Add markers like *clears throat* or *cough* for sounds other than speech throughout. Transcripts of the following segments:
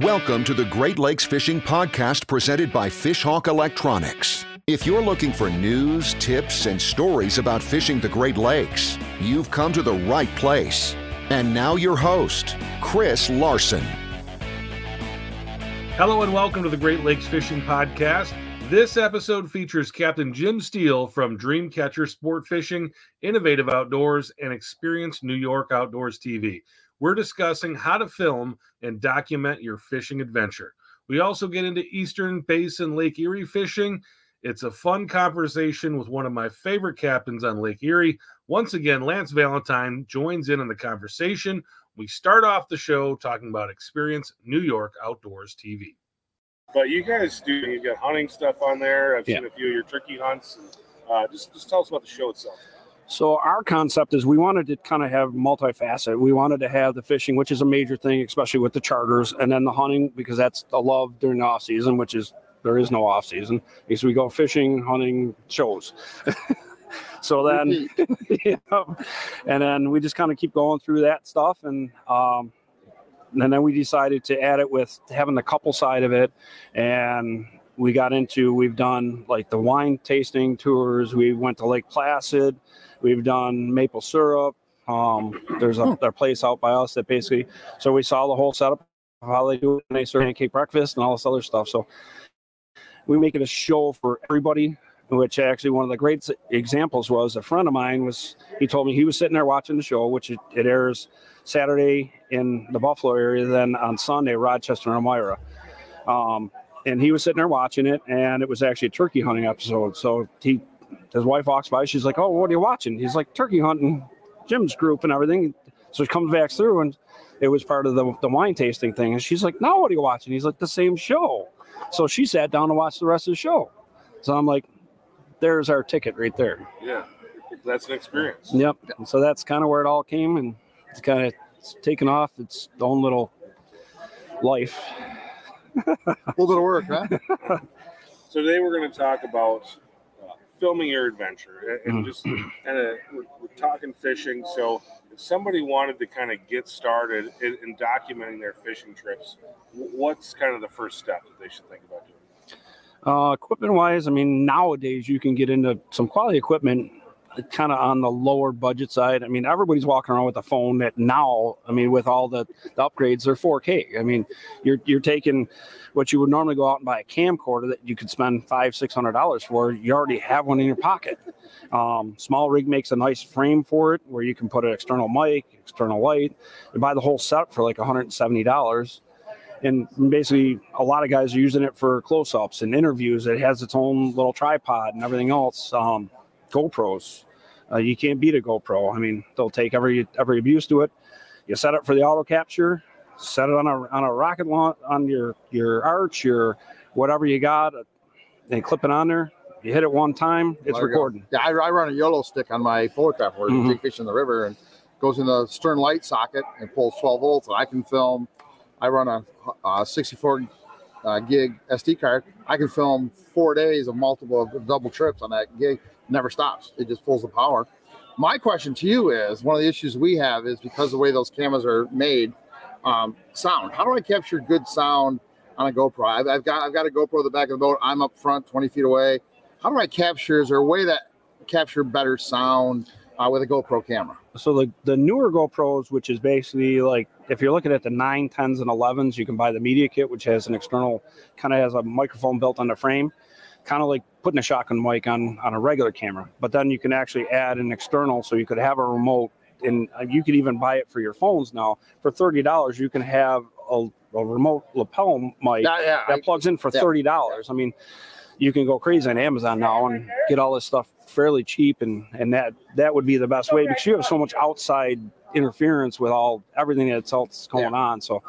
Welcome to the Great Lakes Fishing Podcast presented by Fishhawk Electronics. If you're looking for news, tips, and stories about fishing the Great Lakes, you've come to the right place. And now, your host, Chris Larson. Hello, and welcome to the Great Lakes Fishing Podcast. This episode features Captain Jim Steel from Dreamcatcher Sport Fishing, Innovative Outdoors, and Experience New York Outdoors TV. We're discussing how to film and document your fishing adventure. We also get into Eastern Basin Lake Erie fishing. It's a fun conversation with one of my favorite captains on Lake Erie. Once again, Lance Valentine joins in on the conversation. We start off the show talking about Experience New York Outdoors TV. But you guys do you've got hunting stuff on there. I've Yeah. seen a few of your turkey hunts. Uh, just just tell us about the show itself. So our concept is we wanted to kind of have multifaceted. We wanted to have the fishing, which is a major thing, especially with the charters, and then the hunting because that's a love during the off season, which is there is no off season. Because we go fishing, hunting, shows. *laughs* so then, *laughs* and then we just kind of keep going through that stuff, and um, and then we decided to add it with having the couple side of it, and we got into we've done like the wine tasting tours. We went to Lake Placid. We've done maple syrup. Um, there's a, a place out by us that basically, so we saw the whole setup of how they do it. And they serve pancake breakfast and all this other stuff. So we make it a show for everybody. Which actually one of the great examples was a friend of mine was he told me he was sitting there watching the show, which it, it airs Saturday in the Buffalo area, then on Sunday Rochester and Elmira. Um, and he was sitting there watching it, and it was actually a turkey hunting episode. So he, his wife walks by, she's like, "Oh, what are you watching?" He's like, "Turkey hunting, Jim's group and everything." So she comes back through, and it was part of the, the wine tasting thing. And she's like, "Now what are you watching?" He's like, "The same show." So she sat down to watch the rest of the show. So I'm like, "There's our ticket right there." Yeah, that's an experience. Yep. So that's kind of where it all came, and it's kind of taken off its own little life. A *laughs* little bit of work, huh? *laughs* So today we're going to talk about uh, filming your adventure and, and just kind of we're, we're talking fishing. So if somebody wanted to kind of get started in, in documenting their fishing trips, what's kind of the first step that they should think about doing? Uh, equipment wise, I mean, nowadays you can get into some quality equipment kind of on the lower budget side. I mean, everybody's walking around with a phone that now, I mean, with all the, the upgrades, they're 4K. I mean, you're, you're taking what you would normally go out and buy a camcorder that you could spend five, six hundred dollars for. You already have one in your pocket. Um, SmallRig makes a nice frame for it where you can put an external mic, external light, and buy the whole set for like $170 and basically a lot of guys are using it for close-ups and interviews it has its own little tripod and everything else um, gopro's uh, you can't beat a gopro i mean they'll take every every abuse to it you set it for the auto capture set it on a on a rocket launch on your your arch your whatever you got and clip it on there you hit it one time it's There you go. recording Yeah, I, I run a YOLO stick on my photograph where Mhm. you take fish in the river and goes in the stern light socket and pulls 12 volts. And I can film. I run a, a 64 uh, gig SD card. I can film four days of multiple double trips on that gig. Never stops. It just pulls the power. My question to you is: one of the issues we have is because the way those cameras are made, um, sound. How do I capture good sound on a GoPro? I've, I've got I've got a GoPro at the back of the boat. I'm up front, 20 feet away. How do I capture? Is there a way that capture better sound uh, with a GoPro camera? so the, the newer GoPros, which is basically like if you're looking at the 9, 10s, and 11s, you can buy the media kit, which has an external kind of has a microphone built on the frame, kind of like putting a shotgun mic on on a regular camera. But then you can actually add an external, so you could have a remote, and uh, you could even buy it for your phones now. For thirty dollars, you can have a, a remote lapel mic Yeah, yeah. I- that plugs in for yeah. thirty dollars. I mean, you can go crazy on Amazon now and get all this stuff fairly cheap, and and that that would be the best way because you have so much outside interference with all everything that's else going on. So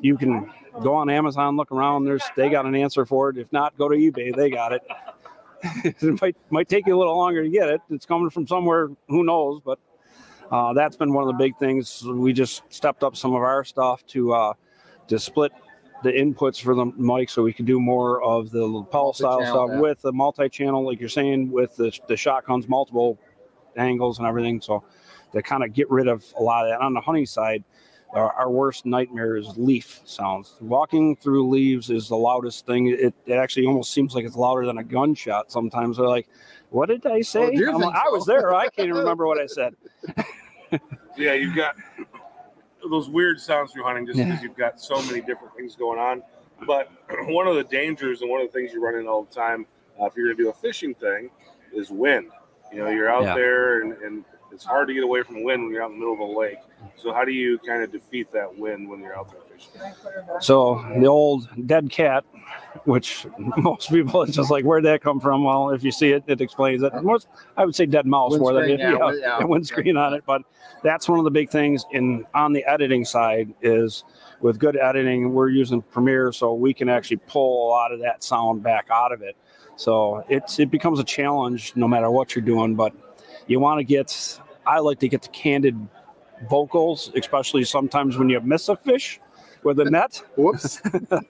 you can go on Amazon, look around. There's they got an answer for it. If not, go to eBay. They got it. *laughs* it might might take you a little longer to get it. It's coming from somewhere. Who knows? But uh, that's been one of the big things. We just stepped up some of our stuff to uh, to split the inputs for the mic so we can do more of the lapel style stuff yeah. with the multi-channel, like you're saying, with the the shotguns, multiple angles and everything. So to kind of get rid of a lot of that on the hunting side. Our, our worst nightmare is leaf sounds. Walking through leaves is the loudest thing. It, it actually almost seems like it's louder than a gunshot. Sometimes they're like, "What did I say?" deer I'm like, think I was there. I can't even remember what I said. *laughs* Yeah, you've got those weird sounds through hunting just Yeah. because you've got so many different things going on. But *clears throat* one of the dangers and one of the things you run into all the time uh, if you're going to do a fishing thing is wind. You know, you're out Yeah. there and, and it's hard to get away from wind when you're out in the middle of a lake. So how do you kind of defeat that wind when you're out there fishing? So the old dead cat, which *laughs* most people it's just like, where'd that come from? Well, if you see it, it explains it. Most, I would say dead mouse more than Windscreen, yeah, yeah, *laughs* yeah, yeah. windscreen on it. But that's one of the big things in on the editing side is with good editing, we're using Premiere, so we can actually pull a lot of that sound back out of it. So it's it becomes a challenge no matter what you're doing. But you want to get, I like to get the candid vocals, especially sometimes when you miss a fish with a net *laughs* Whoops.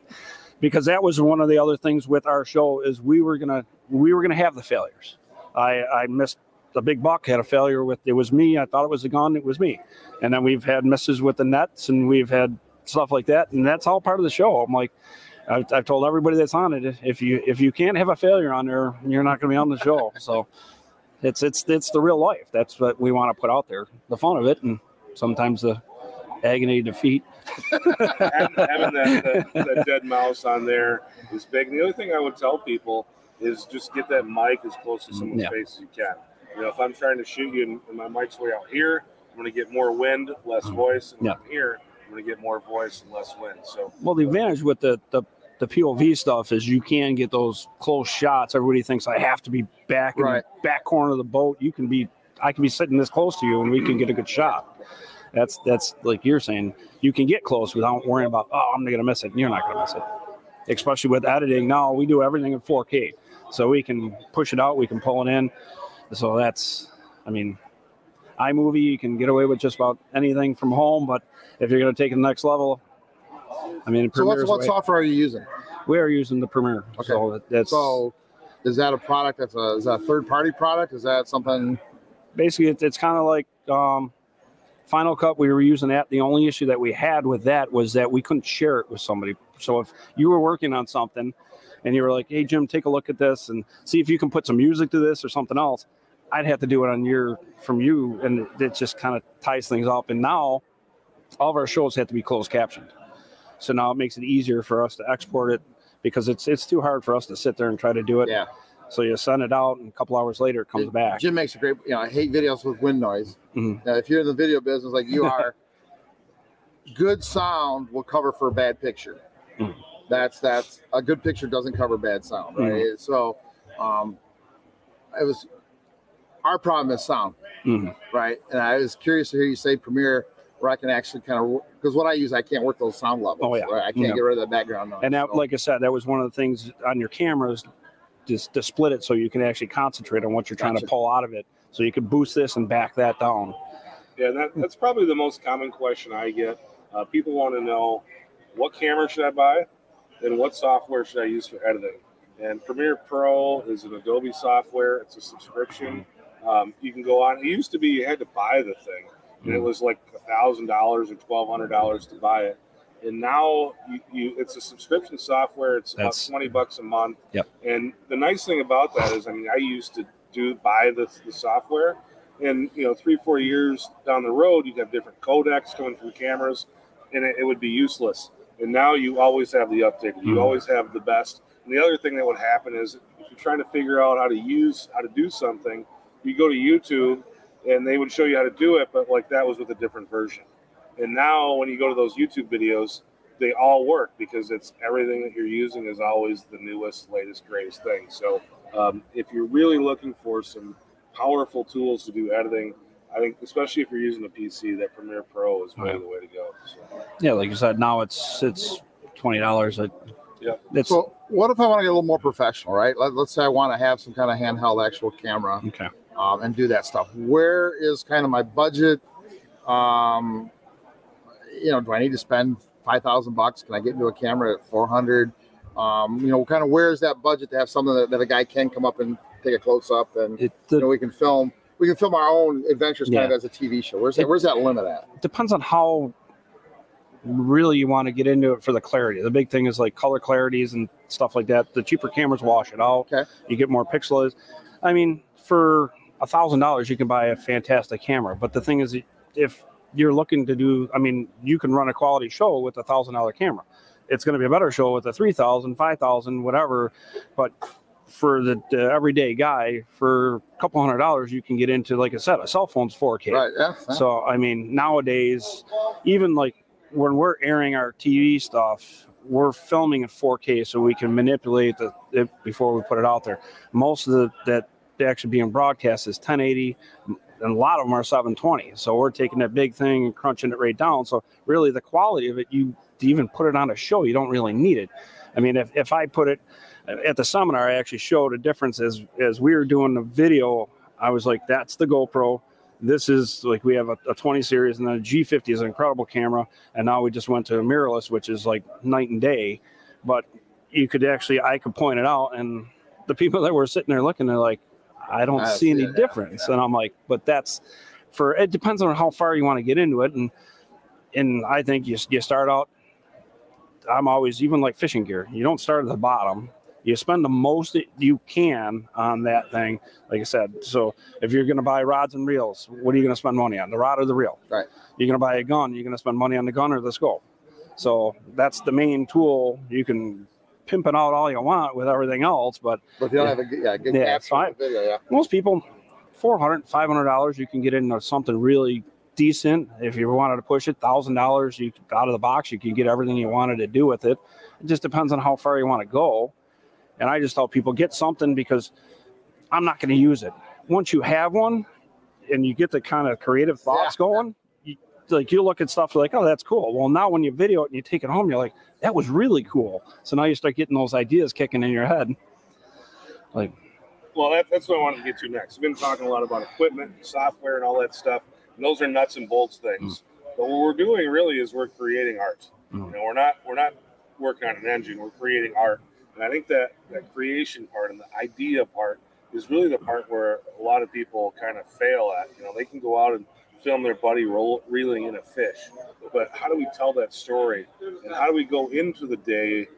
*laughs* because that was one of the other things with our show is we were gonna we were gonna have the failures. I I missed the big buck had a failure with it was me. I thought it was a gun. It was me, and then we've had misses with the nets and we've had stuff like that, and that's all part of the show. I'm like. I've, I've told everybody that's on it if you if you can't have a failure on there, you're not going to be on the show. So it's it's it's the real life. That's what we want to put out there, the fun of it, and sometimes the agony of defeat. having having that, *laughs* that, that dead mouse on there is big. And the other thing I would tell people is just get that mic as close to someone's Yeah. face as you can. You know, if I'm trying to shoot you and, and my mic's way out here, I'm going to get more wind, less mm. voice. And Yeah. I'm here, I'm going to get more voice and less wind. So Well, the advantage with the, the the POV stuff is you can get those close shots. Everybody thinks I have to be back in Right. the back corner of the boat. You can be, I can be sitting this close to you, and we can get a good shot. That's that's like you're saying. You can get close without worrying about oh I'm gonna miss it. You're not gonna miss it. Especially with editing now, we do everything in 4K, so we can push it out. We can pull it in. So that's, I mean, iMovie you can get away with just about anything from home, but if you're gonna take it to the next level, I mean, so what's, what software are you using? we are using the Premiere. Okay. So that's So is that a product that's a is that a third party product? Is that something basically it's, it's kind of like um, Final Cut. We were using that. The only issue that we had with that was that we couldn't share it with somebody. So if you were working on something and you were like, "Hey Jim, take a look at this and see if you can put some music to this or something else," I'd have to do it on your from you, and it just kind of ties things up. And now all of our shows have to be closed captioned. So now it makes it easier for us to export it because it's it's too hard for us to sit there and try to do it. yeah? So you send it out, and a couple hours later, it comes back. Jim makes a great. You know, I hate videos with wind noise. Mhm. Now, if you're in the video business like you are, *laughs* good sound will cover for a bad picture. Mhm. That's that's a good picture doesn't cover bad sound, right? Mm-hmm. So, um, it was our problem is sound, Mhm. right? And I was curious to hear you say Premiere, where I can actually kind of because what I use, I can't work those sound levels. Oh, yeah. right? I can't Yeah. get rid of the background noise. And that, So- like I said, that was one of the things on your cameras, just to split it so you can actually concentrate on what you're trying to pull out of it. So you can boost this and back that down. yeah, that, that's probably the most common question I get. Uh, people want to know what camera should I buy and what software should I use for editing. And Premiere Pro is an Adobe software. It's a subscription. Um, you can go on. It used to be you had to buy the thing, and it was like a thousand dollars or twelve hundred dollars to buy it. And now you, you, it's a subscription software. It's That's- about twenty bucks a month. Yep. And the nice thing about that is, I mean, I used to do buy the, the software, and you know, three four years down the road, you'd have different codecs coming from cameras, and it, it would be useless. And now you always have the updated. You Mhm. always have the best. And the other thing that would happen is if you're trying to figure out how to use how to do something, you go to YouTube and they would show you how to do it, but like that was with a different version. And now when you go to those YouTube videos, they all work because it's everything that you're using is always the newest, latest, greatest thing. So um, if you're really looking for some powerful tools to do editing, I think especially if you're using a PC, that Premiere Pro is really Yeah. the way to go. So, Yeah, like you said, now it's it's twenty dollars. Yeah. It's So, what if I want to get a little more professional, right? Let, let's say I want to have some kind of handheld actual camera okay. Um, and do that stuff. Where is kind of my budget? Um, you know, do I need to spend five thousand bucks? Can I get into a camera at four hundred? Um, you know, kind of where is that budget to have something that, that a guy can come up and take a close up and It you know we can film we can film our own adventures kind Yeah. of as a TV show. Where's that? Where's that limit at? depends on how really you want to get into it for the clarity. The big thing is like color clarities and stuff like that. The cheaper cameras wash it out. Okay. You get more pixels. I mean, for a thousand dollars, you can buy a fantastic camera. But the thing is, if you're looking to do, I mean, you can run a quality show with a thousand dollar camera. It's going to be a better show with a 3,000, 5,000, whatever. But for the, the everyday guy, for a couple hundred dollars, you can get into, like I said, a cell phone's 4K. Right. Yeah. yeah. So I mean, nowadays, even like when we're airing our TV stuff, we're filming in 4K so we can manipulate the, it before we put it out there. Most of the that actually being broadcast is 1080, and a lot of them are 720. So we're taking that big thing and crunching it right down. So really, the quality of it, you to even put it on a show, you don't really need it. I mean, if, if I put it at the seminar, I actually showed a difference as as we were doing the video. I was like, "That's the GoPro. This is like we have a, a 20 series, and then a G50 is an incredible camera, and now we just went to a mirrorless, which is like night and day. But you could actually, I could point it out, and the people that were sitting there looking, they're like, "I don't I see see any it, yeah, difference," and I'm like, "But that's for it depends on how far you want to get into it, and and I think you you start out." I'm always even like fishing gear. You don't start at the bottom. You spend the most that you can on that thing. Like I said, so if you're going to buy rods and reels, what are you going to spend money on? The rod or the reel? Right. You're going to buy a gun. You're going to spend money on the gun or the scope. So that's the main tool. You can pimp it out all you want with everything else, but But you don't have a good- yeah, good Yeah, capture so I- video, yeah. most people 400 500 dollars you can get into something really decent. If you wanted to push it thousand dollars you out of the box you can get everything you wanted to do with it. It just depends on how far you want to go. And i just tell people get something because i'm not going to use it. Once you have one and you get the kind of creative thoughts Yeah. going you, like you look at stuff like oh that's cool. Well now when you video it and you take it home you're like that was really cool so now you start getting those ideas kicking in your head like Well, that, that's what I wanted to get to next. We've been talking a lot about equipment, software, and all that stuff. And those are nuts and bolts things. But what we're doing really is we're creating art. Mm. You know, we're not we're not working on an engine. We're creating art. And I think that that creation part and the idea part is really the part where a lot of people kind of fail at. You know, they can go out and film their buddy roll, reeling in a fish, but how do we tell that story? And how do we go into the day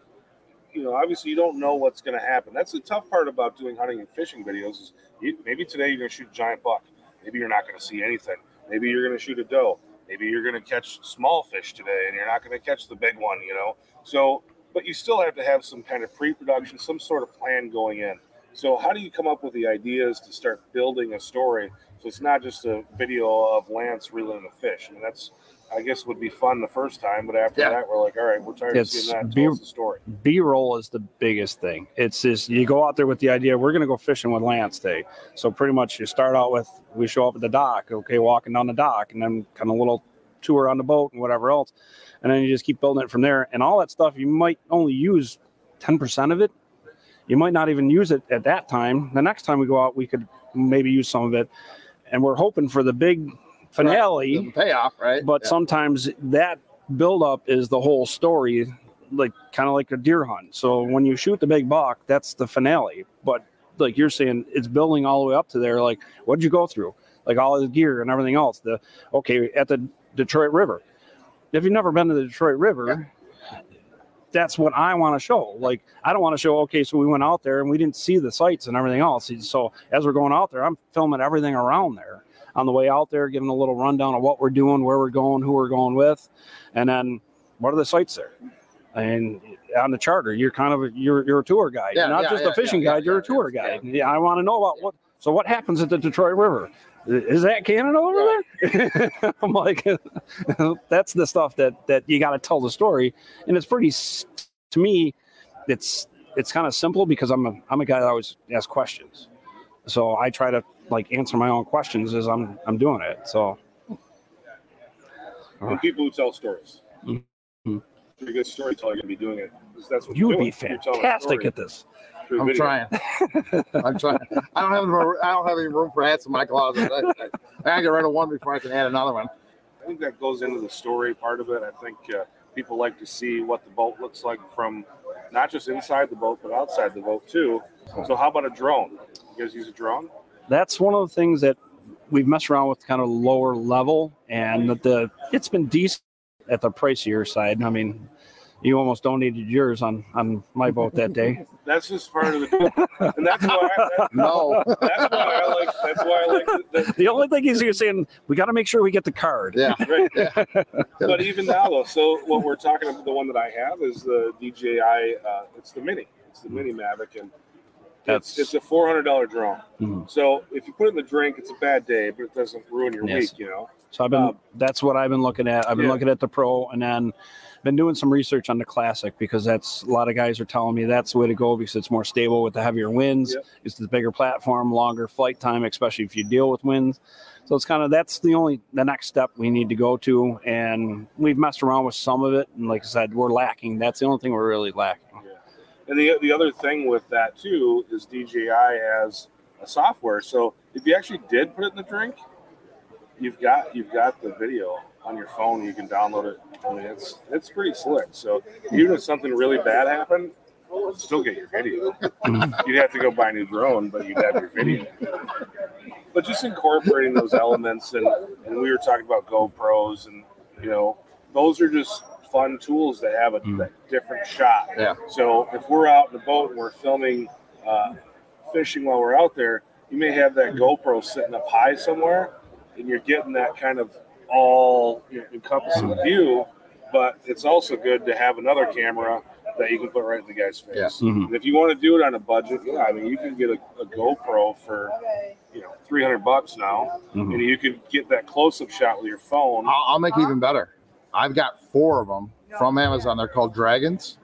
you know, obviously you don't know what's going to happen. That's the tough part about doing hunting and fishing videos is you, maybe today you're going to shoot a giant buck. Maybe you're not going to see anything. Maybe you're going to shoot a doe. Maybe you're going to catch small fish today and you're not going to catch the big one, you know? So, but you still have to have some kind of pre-production, some sort of plan going in. So how do you come up with the ideas to start building a story? So it's not just a video of Lance reeling a fish. I mean, that's, I guess would be fun the first time, but after Yeah. that, we're like, all right, we're tired It's of seeing that. be- Tell us the story. B-roll is the biggest thing. It's just you go out there with the idea we're going to go fishing with Lance today. So pretty much you start out with we show up at the dock, okay, walking down the dock, and then kind of a little tour on the boat and whatever else, and then you just keep building it from there. And all that stuff you might only use ten percent of it. You might not even use it at that time. The next time we go out, we could maybe use some of it, and we're hoping for the big finale The payoff, right? but Yeah. sometimes that buildup is the whole story like kind of like a deer hunt. So when you shoot the big buck that's the finale. But like you're saying it's building all the way up to there like what did you go through? Like all the gear and everything else the okay at the detroit river. If you've never been to the detroit river that's what i want to show like i don't want to show okay so we went out there and we didn't see the sights and everything else so as we're going out there i'm filming everything around there on the way out there, giving a little rundown of what we're doing, where we're going, who we're going with, and then what are the sites there. And on the charter, you're kind of a, you're you're a tour guide, Yeah, not yeah, just yeah, a fishing guide. You're a tour guide. Yeah, I want to know about what. So what happens at the Detroit River? Is that Canada over there? *laughs* I'm like, *laughs* that's the stuff that that you got to tell the story, and it's pretty. To me, it's it's kind of simple because I'm a I'm a guy that always asks questions, so I try to like answer my own questions as I'm I'm doing it. So and people who tell stories. Mhm. You're a good storyteller. Gonna be doing it. That's what you would be doing. You're a fantastic at this. Through I'm video. trying. *laughs* I'm trying. I don't have any- I don't have any room for hats in my closet. I, I, I gotta get rid of one before I can add another one. I think that goes into the story part of it. I think uh, people like to see what the boat looks like from not just inside the boat, but outside the boat too. So how about a drone? You guys use a drone? That's one of the things that we've messed around with kind of lower level, and the it's been decent at the pricier side. I mean, you almost donated yours on on my boat that day. *laughs* That's just part of the deal, and that's why. I, that, *laughs* No. that's why I like. That's why I like. The, the, The only thing he's saying we got to make sure we get the card. Yeah. right. *laughs* But even now, though, so what we're talking about, the one that I have is the DJI. Uh, it's the Mini. It's the Mini Mavic, and it's That's- it's a four hundred dollar drone. Mhm. So if you put it in the drink, it's a bad day, but it doesn't ruin your Yes. week. You know. So I've been Um, that's what I've been looking at. I've been Yeah. looking at the pro and then been doing some research on the classic because that's a lot of guys are telling me that's the way to go because it's more stable with the heavier winds. Yep. It's the bigger platform, longer flight time, especially if you deal with winds. So it's kind of that's the only the next step we need to go to. And we've messed around with some of it, and like I said, we're lacking. That's the only thing we're really lacking. And the the other thing with that too is DJI has a software. So if you actually did put it in the drink, you've got you've got the video on your phone. You can download it. I mean, it's it's pretty slick. So even if something really bad happened, you'd still get your video. *laughs* you'd have to go buy a new drone, but you'd have your video. But just incorporating those elements, and and we were talking about GoPros, and you know, those are just fun tools to have a, Mm. different shot. Yeah. So if we're out in the boat and we're filming uh, fishing while we're out there, you may have that GoPro sitting up high somewhere, and you're getting that kind of all encompassing view. But it's also good to have another camera that you can put right in the guy's face. Yeah. Mhm. And if you want to do it on a budget, yeah, I mean, you can get a, a GoPro for you know 300 bucks now, Mhm. and you can get that close-up shot with your phone. I'll, I'll make it even better. I've got four of them from Amazon. They're called Dragons.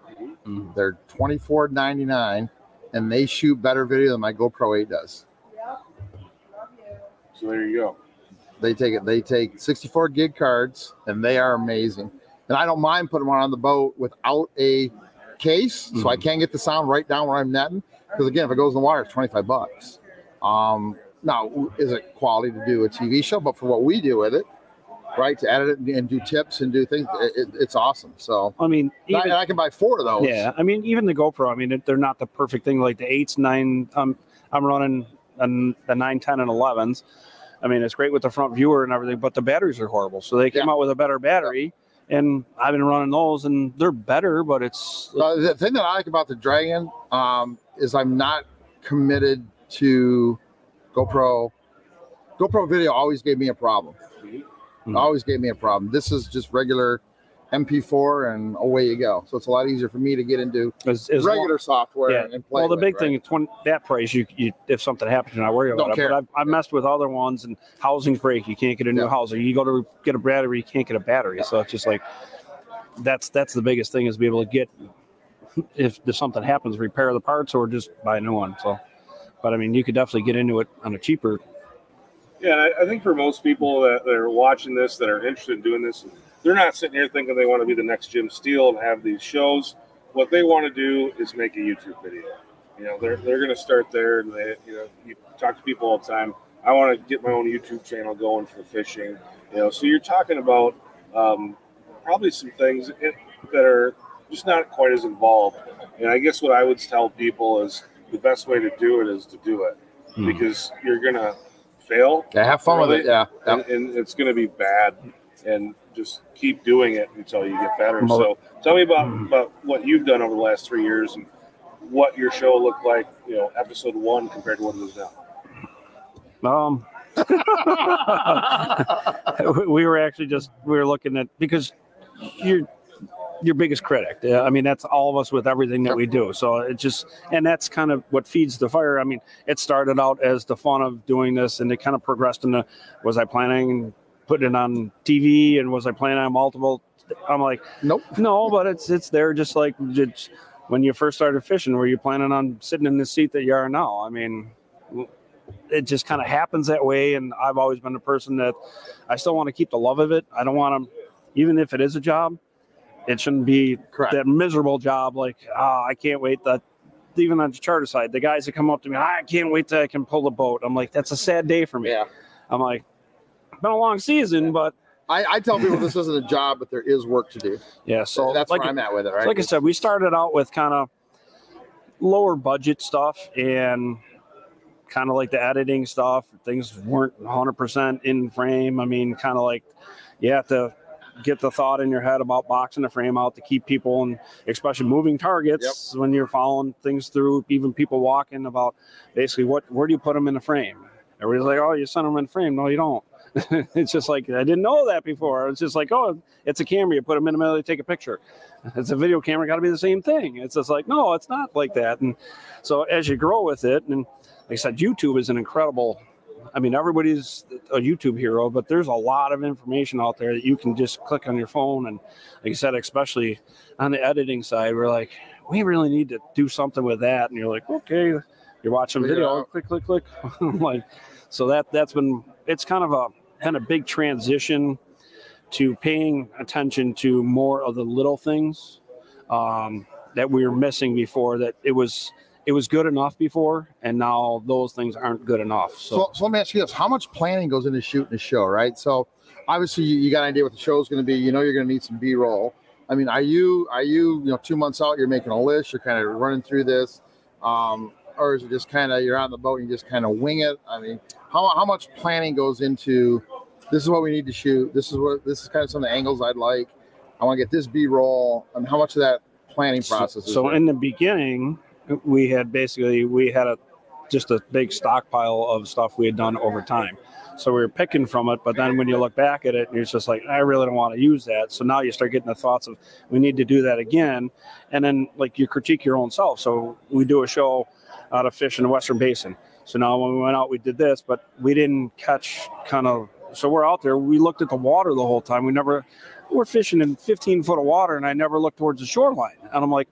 Mhm. They're twenty four ninety nine, and they shoot better video than my GoPro 8 does. So there you go. They take it. They take 64 gig cards, and they are amazing. And I don't mind putting one on the boat without a case, so I Mhm. can get the sound right down where I'm netting. Because again, if it goes in the water, it's 25 bucks. Um, now, is it quality to do a TV show? But for what we do with it, right, to edit it and do tips and do things, it, it- it's awesome. So I mean, and I, even, I can buy four of those. Yeah, I mean, even the GoPro. I mean, they're not the perfect thing. Like the eights, nine. Um, I'm running the nine, ten, and elevens. I mean, it's great with the front viewer and everything, but the batteries are horrible. So they came Yeah. out with a better battery, and I've been running those, and they're better, but it's Uh, the thing that I like about the Dragon um, is I'm not committed to GoPro. GoPro video always gave me a problem. Mhm. Always gave me a problem. This is just regular MP4 and away you go. So it's a lot easier for me to get into it's, it's regular software Yeah. and play. Well, the with, big right? thing is when that price, you, you if something happens, you're not worried about Don't it. care. But I've, I've messed with other ones, and housings break. You can't get a new Yeah. housing. You go to get a battery, you can't get a battery. So it's just like that's that's the biggest thing is be able to get if if something happens, repair the parts or just buy a new one. So, but I mean, you could definitely get into it on a cheaper. Yeah, I, I think for most people that, that are watching this that are interested in doing this, they're not sitting here thinking they want to be the next Jim Steel and have these shows. What they want to do is make a YouTube video. You know, they're they're going to start there, and they, you know, you talk to people all the time. I want to get my own YouTube channel going for fishing. You know, so you're talking about um, probably some things that are just not quite as involved. And I guess what I would tell people is the best way to do it is to do it Hmm. because you're gonna fail Yeah, have fun with it. Yeah. and, and it's going to be bad and just keep doing it until you get better so tell me about Mhm. about what you've done over the last three years and what your show looked like you know episode one compared to what it is now Um, *laughs* *laughs* we were actually just we were looking at because you're your biggest critic. I mean, that's all of us with everything that we do. So it just and that's kind of what feeds the fire. I mean, it started out as the fun of doing this, and it kind of progressed into was I planning putting it on TV, and was I planning on multiple? I'm like, Nope. no, but it's it's there just like it's, when you first started fishing. Were you planning on sitting in the seat that you are now? I mean, it just kind of happens that way. And I've always been a person that I still want to keep the love of it. I don't want to, even if it is a job, it shouldn't be Correct. that miserable job. Like, ah, I can't wait that. Even on the charter side, the guys that come up to me, I can't wait till I can pull the boat. I'm like, that's a sad day for me. Yeah. I'm like, been a long season, but I, I tell people this isn't a job, but there is work to do. yeah. So that's like, where I'm at with it, right? like I said, we started out with kind of lower budget stuff and kind of like the editing stuff. Things weren't 100% in frame. I mean, kind of like you have to get the thought in your head about boxing the frame out to keep people and especially moving targets when you're following things through, even people walking about basically what where do you put them in the frame? Everybody's like, oh, you send them in frame. No, you don't. *laughs* it's just like I didn't know that before. It's just like, oh, it's a camera. You put them in the middle, you take a picture. *laughs* It's a video camera, got to be the same thing. It's just like, no, it's not like that. And so as you grow with it, and like I said, YouTube is an incredible. I mean, everybody's a YouTube hero, but there's a lot of information out there that you can just click on your phone. And like I said, especially on the editing side, we're like, we really need to do something with that. And you're like, okay, you're watching video, click, click, click. *laughs* like, so that that's been it's kind of a kind of big transition to paying attention to more of the little things um, that we were missing before. That it was it was good enough before, and now those things aren't good enough. So, So, so let me ask you this: How much planning goes into shooting a show, right? So, obviously, you, you got an idea what the show is going to be. You know, you're going to need some B-roll. I mean, are you are you you know two months out? You're making a list. You're kind of running through this, um, or is it just kind of you're on the boat and you just kind of wing it? I mean, how how much planning goes into this is what we need to shoot. This is what this is kind of some of the angles I'd like. I want to get this B-roll. I mean, how much of that planning process? is so there? in the beginning, we had basically we had a just a big stockpile of stuff we had done over time. So we were picking from it, but then when you look back at it, it's just like I really don't want to use that. So now you start getting the thoughts of we need to do that again, and then like you critique your own self. So we do a show out of fish in the Western Basin. So now when we went out, we did this, but we didn't catch kind of. So we're out there. We looked at the water the whole time. We never. We're fishing in 15 foot of water, and I never looked towards the shoreline. And I'm like,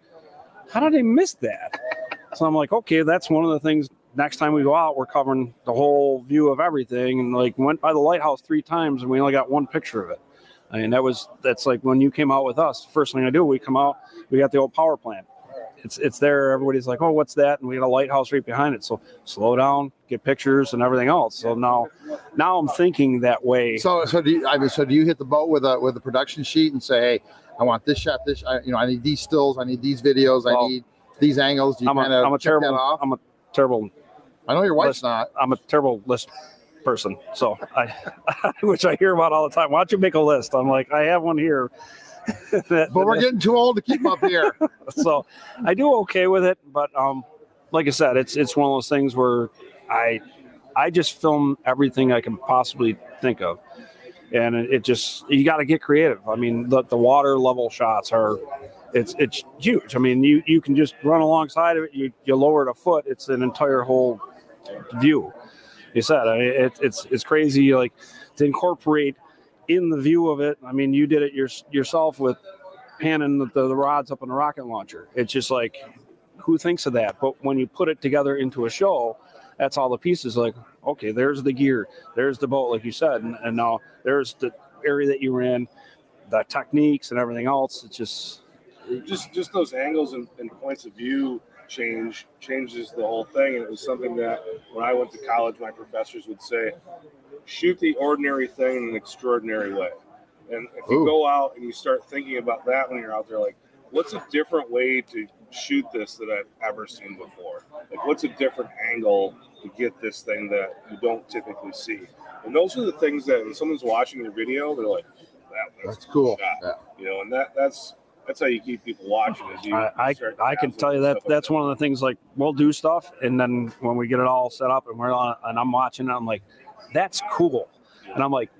how did I miss that? So I'm like, okay, that's one of the things. Next time we go out, we're covering the whole view of everything, and like went by the lighthouse three times, and we only got one picture of it. I mean, that was that's like when you came out with us. First thing I do, we come out, we got the old power plant. It's it's there. Everybody's like, oh, what's that? And we got a lighthouse right behind it. So slow down, get pictures and everything else. So now, now I'm thinking that way. So, so do you, I mean, so do you hit the boat with a with a production sheet and say, hey, I want this shot, this, I, you know, I need these stills, I need these videos, I need these angles. Do you I'm a, kind of I'm a check that terrible? I'm a terrible I know your wife's list- not. I'm a terrible list person. So I, *laughs* which I hear about all the time. Why don't you make a list? I'm like, I have one here. But we're *laughs* getting too old to keep up here. *laughs* so I do okay with it, but um, like I said, it's it's one of those things where I I just film everything I can possibly think of, and it, it just you got to get creative. I mean, the the water level shots are it's it's huge. I mean, you you can just run alongside of it. You you lower it a foot, it's an entire whole view. You said I mean, it, it's it's crazy like to incorporate in the view of it. I mean, you did it your, yourself with panning the, the rods up in the rocket launcher. It's just like, who thinks of that? But when you put it together into a show, that's all the pieces. Like, okay, there's the gear, there's the boat, like you said, and, and now there's the area that you were in, the techniques and everything else. It's just just just those angles and, and points of view change changes the whole thing and it was something that when i went to college my professors would say shoot the ordinary thing in an extraordinary way and if you Ooh. go out and you start thinking about that when you're out there like what's a different way to shoot this that i've ever seen before like what's a different angle to get this thing that you don't typically see and those are the things that when someone's watching your video they're like that, that's, That's cool. shot Yeah. you know, and that that's that's how you keep people watching. Is you I I, I can tell you that stuff like that's one of the things. Like we'll do stuff, and then when we get it all set up and we're on, and I'm watching it, I'm like, that's cool, and I'm like.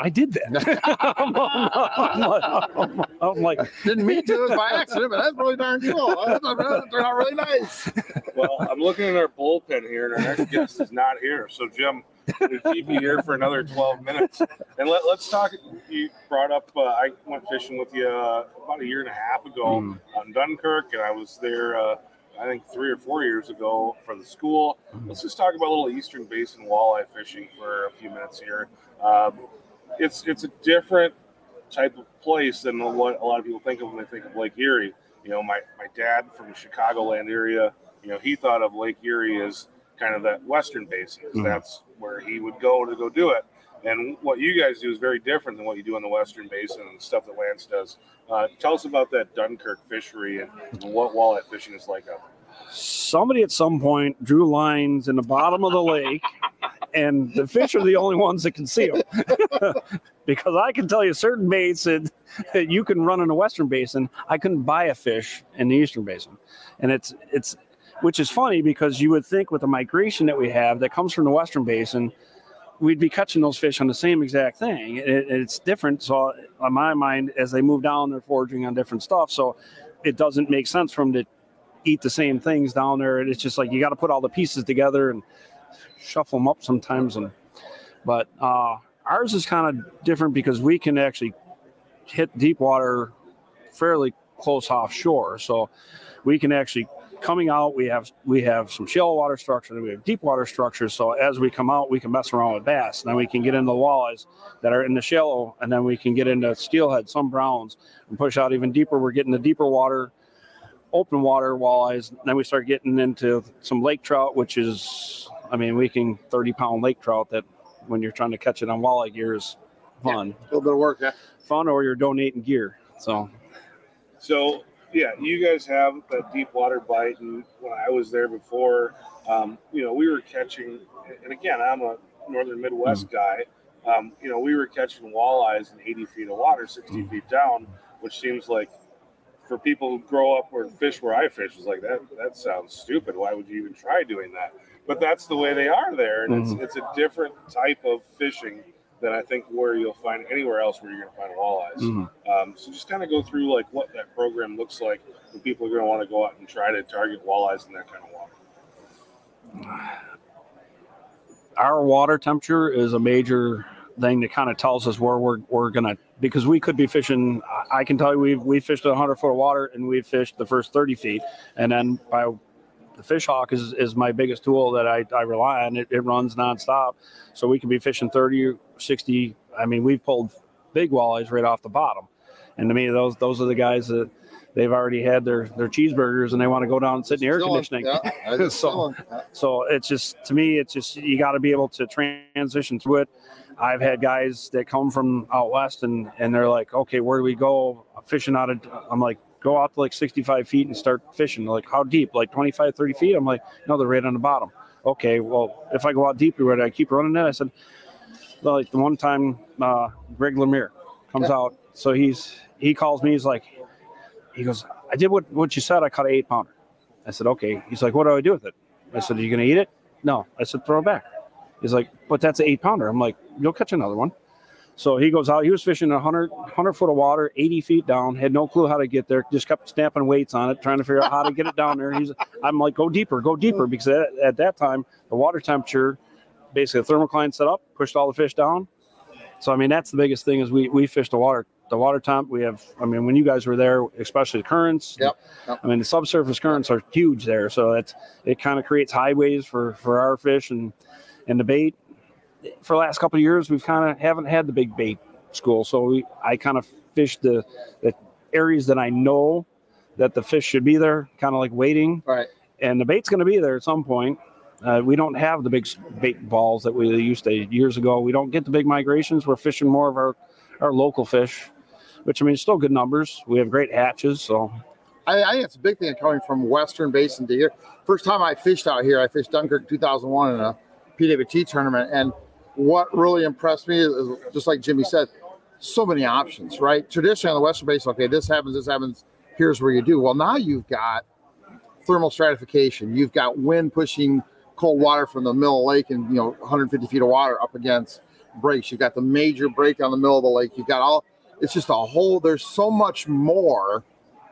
I did that. I'm, *laughs* I'm like- I'm like, Didn't mean to, it by accident, but that's really darn cool. That turned out really nice. Well, I'm looking at our bullpen here, and our next guest is not here. So, Jim, we'll keep you here for another 12 minutes. And let, let's talk. You brought up, uh, I went fishing with you uh, about a year and a half ago Mm. on Dunkirk, and I was there, uh, I think, three or four years ago for the school. Let's just talk about a little Eastern Basin walleye fishing for a few minutes here. Um, it's it's a different type of place than what a lot of people think of when they think of Lake Erie. You know, my, my dad from the Chicagoland area, you know, he thought of Lake Erie as kind of that western basin. Mhm. That's where he would go to go do it. And what you guys do is very different than what you do in the western basin and stuff that Lance does. Uh, tell us about that Dunkirk fishery and what walleye fishing is like there. somebody at some point drew lines in the bottom of the lake and the fish are the only ones that can see them. *laughs* because I can tell you certain baits that, that you can run in the Western Basin, I couldn't buy a fish in the Eastern Basin, and it's it's which is funny because you would think with the migration that we have that comes from the Western Basin, we'd be catching those fish on the same exact thing. It, it's different. So, on my mind, as they move down, they're foraging on different stuff. So, it doesn't make sense for them to eat the same things down there. It's just like you got to put all the pieces together and shuffle them up sometimes. And but uh, ours is kind of different because we can actually hit deep water fairly close offshore. So we can actually coming out we have we have some shallow water structure and we have deep water structures so as we come out we can mess around with bass. And then we can get into the walleyes that are in the shallow and then we can get into steelhead some browns and push out even deeper. We're getting the deeper water open water walleyes. And then we start getting into some lake trout which is i mean we can 30 pound lake trout that when you're trying to catch it on walleye gear is fun. A little bit of work. Yeah. fun or you're donating gear so. So yeah, you guys have that deep water bite, and when I was there before, um, you know, we were catching. And again, I'm a northern Midwest guy. Um, you know, we were catching walleyes in 80 feet of water, 60 feet down, which seems like for people who grow up or fish where I fish, is like that. That sounds stupid. Why would you even try doing that? But that's the way they are there, and it's it's a different type of fishing than I think where you'll find anywhere else where you're going to find walleyes. Mhm. Um, so just kind of go through like what that program looks like when people are going to want to go out and try to target walleyes in that kind of water. our water temperature is a major thing that kind of tells us where we're, we're gonna because we could be fishing I- can tell you we've we fished 100 foot of water and we've fished the first 30 feet and then by the Fishhawk is, is my biggest tool that I, I rely on it, it runs nonstop so we can be fishing 30 or 60 i mean we've pulled big walleyes right off the bottom and to me those those are the guys that they've already had their their cheeseburgers and they want to go down and sit in the air conditioning Yeah. *laughs* So- so it's just to me, it's just you got to be able to transition through it. I've had guys that come from out west and and they're like, okay, where do we go fishing out of? I'm like, go out to like 65 feet and start fishing. They're like, how deep? Like 25, 30 feet? I'm like, no, they're right on the bottom. Okay, well, if I go out deeper, would I keep running it? I said, well, like the one time, uh, Greg Lemire comes Yeah. out, so he's he calls me, he's like, he goes, I did what what you said. I caught an eight pounder. I said, okay. He's like, what do I do with it? I said, are you gonna eat it? No. I said, throw it back. He's like, but that's an eight pounder. I'm like, you'll catch another one. So he goes out. He was fishing a 100, 100 foot of water, 80 feet down. Had no clue how to get there. Just kept snapping weights on it, trying to figure out how to get it down there. He's, I'm like, go deeper, go deeper, because at, at that time the water temperature, basically the thermocline set up, pushed all the fish down. So I mean, that's the biggest thing is we we fish the water. The water temp we have. I mean, when you guys were there, especially the currents. Yep, yep. I mean, the subsurface currents are huge there, so it's it kind of creates highways for for our fish and and the bait. For the last couple of years, we've kind of haven't had the big bait school, so we I kind of fish the the areas that I know that the fish should be there, kind of like waiting, Right. and the bait's going to be there at some point. Uh, we don't have the big bait balls that we used to years ago. We don't get the big migrations. We're fishing more of our, our local fish, which I mean, still good numbers. We have great hatches. So I, I think it's a big thing coming from Western Basin to here. First time I fished out here, I fished Dunkirk 2001 in a PWT tournament, and what really impressed me is, is just like Jimmy said, so many options. Right? Traditionally on the Western Basin, okay, this happens, this happens. Here's where you do. Well, now you've got thermal stratification. You've got wind pushing cold water from the middle of the lake and you know 150 feet of water up against breaks. You've got the major break on the middle of the lake. You've got all. It's just a whole. There's so much more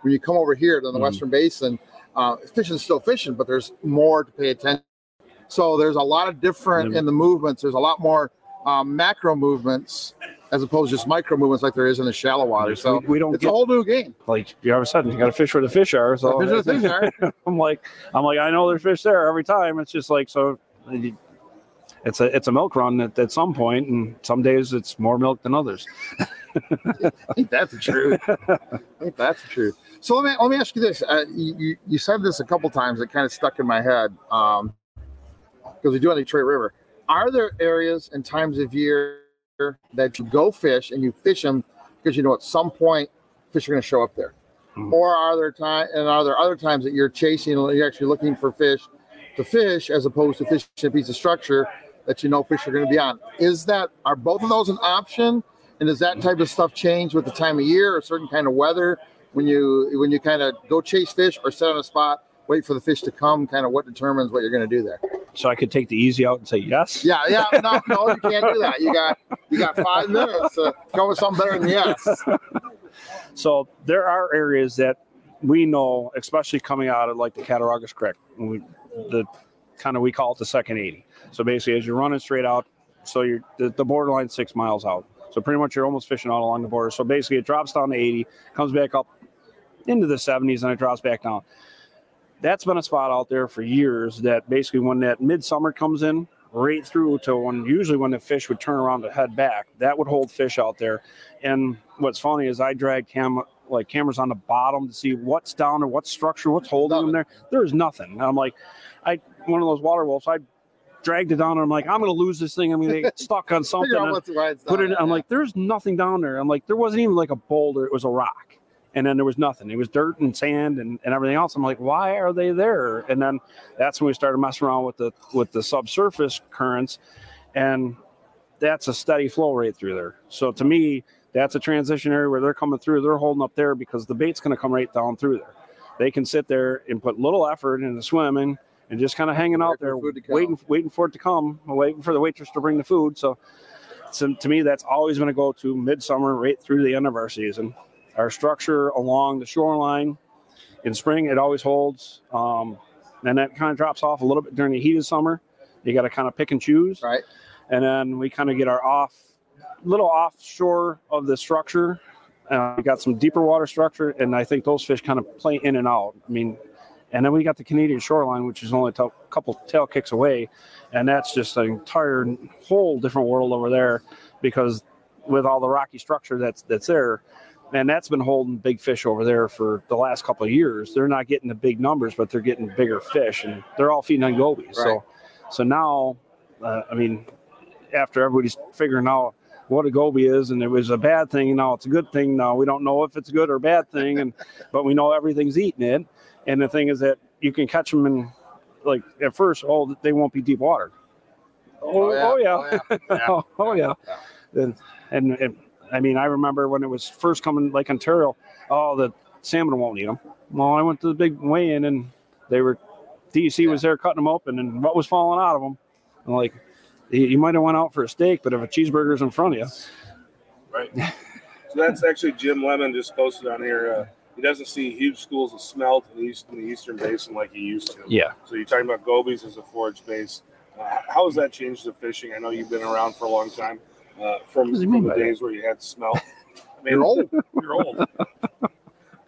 when you come over here than the Mhm. Western Basin. Uh, fishing's still fishing, but there's more to pay attention. So there's a lot of different in the movements. There's a lot more um, macro movements as opposed to just micro movements like there is in the shallow water. So we, we don't it's a whole new game. like you all of a sudden You got to fish where the fish are. So Fish where the fish are. *laughs* I'm like, I'm like, I know there's fish there every time. It's just like so. It's a it's a milk run at, at some point, and some days it's more milk than others. *laughs* I think that's the truth. *laughs* I think that's the truth. So let me let me ask you this. Uh, you, you- you said this a couple times. It kind of stuck in my head because we do on the Detroit River. Are there areas and times of year that you go fish and you fish them because you know at some point fish are going to show up there, Mhm. or are there time and are there other times that you're chasing? and You're actually looking for fish to fish as opposed to fishing a piece of structure that you know fish are going to be on. Is that are both of those an option? And does that type of stuff change with the time of year or certain kind of weather when you when you kind of go chase fish or sit on a spot, wait for the fish to come? Kind of what determines what you're going to do there? So I could take the easy out and say yes. Yeah, yeah. No, no, you can't do that. You got you got five minutes to come with something better than yes. So there are areas that we know, especially coming out of like the Cattaraugus Creek, we the kind of we call it the second 80. So basically, as you're running straight out, so you're the, the borderline six miles out. So pretty much you're almost fishing out along the border. So basically, it drops down to 80, comes back up into the 70s, and it drops back down. That's been a spot out there for years. That basically, when that midsummer comes in, right through to when usually when the fish would turn around to head back, that would hold fish out there. And what's funny is I drag cam like cameras on the bottom to see what's down there, what structure, what's holding them there. There's nothing. And I'm like, I one of those water wolves. I dragged it down and I'm like, I'm gonna lose this thing. I'm gonna get stuck on something. Figure out and what's why it's put it. I'm there. like, there's nothing down there. I'm like, there wasn't even like a boulder. It was a rock. And then there was nothing. It was dirt and sand and, and everything else. I'm like, why are they there? And then that's when we started messing around with the with the subsurface currents, and that's a steady flow right through there. So to me, that's a transition area where they're coming through. They're holding up there because the bait's going to come right down through there. They can sit there and put little effort into swimming and just kind of hanging out there, food to come. waiting waiting for it to come, waiting for the waitress to bring the food. So, so to me, that's always going to go to midsummer right through the end of our season. Our structure along the shoreline in spring, it always holds. Um, and that kind of drops off a little bit during the heat of summer. You got to kind of pick and choose. right. And then we kind of get our off, little offshore of the structure. Uh, we got some deeper water structure, and I think those fish kind of play in and out. I mean, and then we got the Canadian shoreline, which is only a couple tail kicks away, and that's just an entire whole different world over there because with all the rocky structure that's that's there, and that's been holding big fish over there for the last couple of years. They're not getting the big numbers, but they're getting bigger fish, and they're all feeding on gobies. Right. So, so now, uh, I mean, after everybody's figuring out what a goby is, and it was a bad thing, and now it's a good thing. Now we don't know if it's a good or bad thing, and *laughs* but we know everything's eating it. And the thing is that you can catch them in, like at first, oh, they won't be deep water. Oh, oh yeah, Oh, yeah. *laughs* oh, oh, yeah. And, and and I mean, I remember when it was first coming, like Ontario, oh, the salmon won't eat them. Well, I went to the big weigh-in, and they were DEC was there cutting them open, and what was falling out of them? I'm like, you you might have went out for a steak, but if a cheeseburger's in front of you, Right. *laughs* so that's actually Jim Lemon just posted on here. Uh, he doesn't see huge schools of smelt in the, east, in the eastern basin like he used to. yeah. So you're talking about gobies as a forage base. Uh, how has that changed the fishing? I know you've been around for a long time. Uh, from, What does he from mean the by that? days where you had smelt. *laughs* I mean, You're old. *laughs* You're old.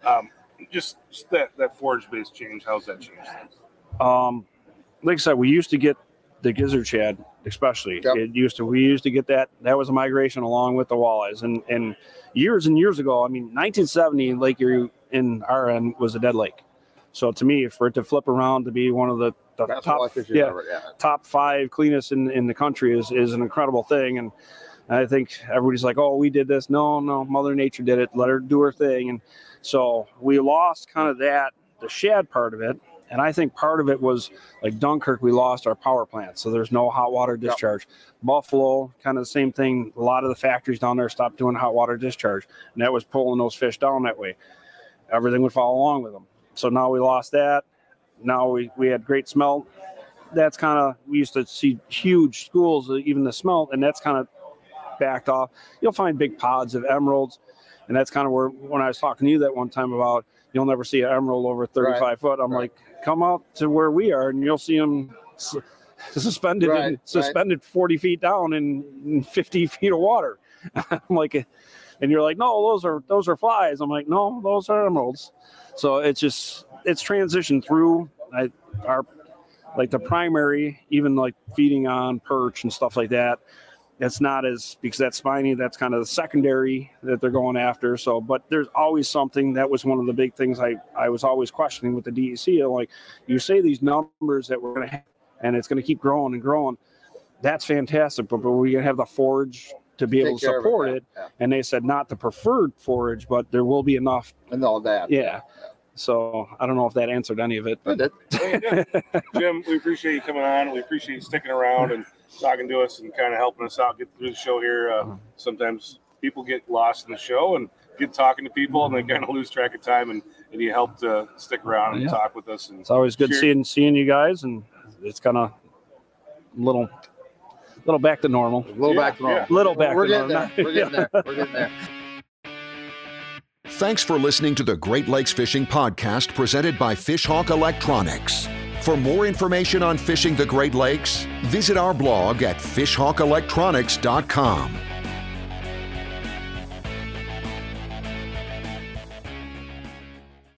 um, just, just that that forage base change. How's that changed? things? Um, like I said, we used to get the gizzard shad, especially. Yep. It used to we used to get that. That was a migration along with the walleyes, and and years and years ago. I mean, 1970 Lake Erie in our end was a dead lake. So to me, for it to flip around to be one of the, the That's all I top, yeah, ever. Yeah. top five cleanest in, in the country is, is an incredible thing. And I think everybody's like, oh, we did this. No, no, Mother Nature did it. Let her do her thing. And so we lost kind of that, the shad part of it. And I think part of it was like Dunkirk, we lost our power plant. So there's no hot water discharge. Buffalo, kind of the same thing. A lot of the factories down there stopped doing hot water discharge. And that was pulling those fish down that way. Everything would follow along with them. So now we lost that. Now we, we had great smelt. That's kind of, we used to see huge schools, even the smelt, and that's kind of backed off. You'll find big pods of emeralds. And that's kind of where, when I was talking to you that one time about, you'll never see an emerald over 35 Right. foot. I'm Right. like, come out to where we are and you'll see them suspended, Right, in, suspended 40 feet down in, in 50 *laughs* feet of water. *laughs* I'm like, and you're like, no, those are, those are flies. I'm like, no, those are emeralds. So it's just, it's transitioned through I, our, like the primary, even like feeding on perch and stuff like that. It's not as because that's spiny. That's kind of the secondary that they're going after. So, but there's always something. That was one of the big things I I was always questioning with the DEC. Like you say these numbers that we're going to have, and it's going to keep growing and growing. That's fantastic, but, but we're going to have the forage to be able to support yeah, it. yeah. And they said not the preferred forage, but there will be enough. And all that. Yeah. So I don't know if that answered any of it, but did. Well, you *laughs* did. Jim, we appreciate you coming on. We appreciate you sticking around and talking to us and kind of helping us out get through the show here. Uh, Uh-huh. sometimes people get lost in the show and get talking to people and they kind of lose track of time and, and you help to stick around and Yeah. talk with us and It's always good Sure. seeing seeing you guys, and it's kind of little little back to normal. A little Yeah, back to normal. yeah. Little back We're to getting there. We're getting there. *laughs* We're getting there. Thanks for listening to the Great Lakes Fishing Podcast presented by Fishhawk Electronics. For more information on fishing the Great Lakes, visit our blog at fishhawkelectronics.com.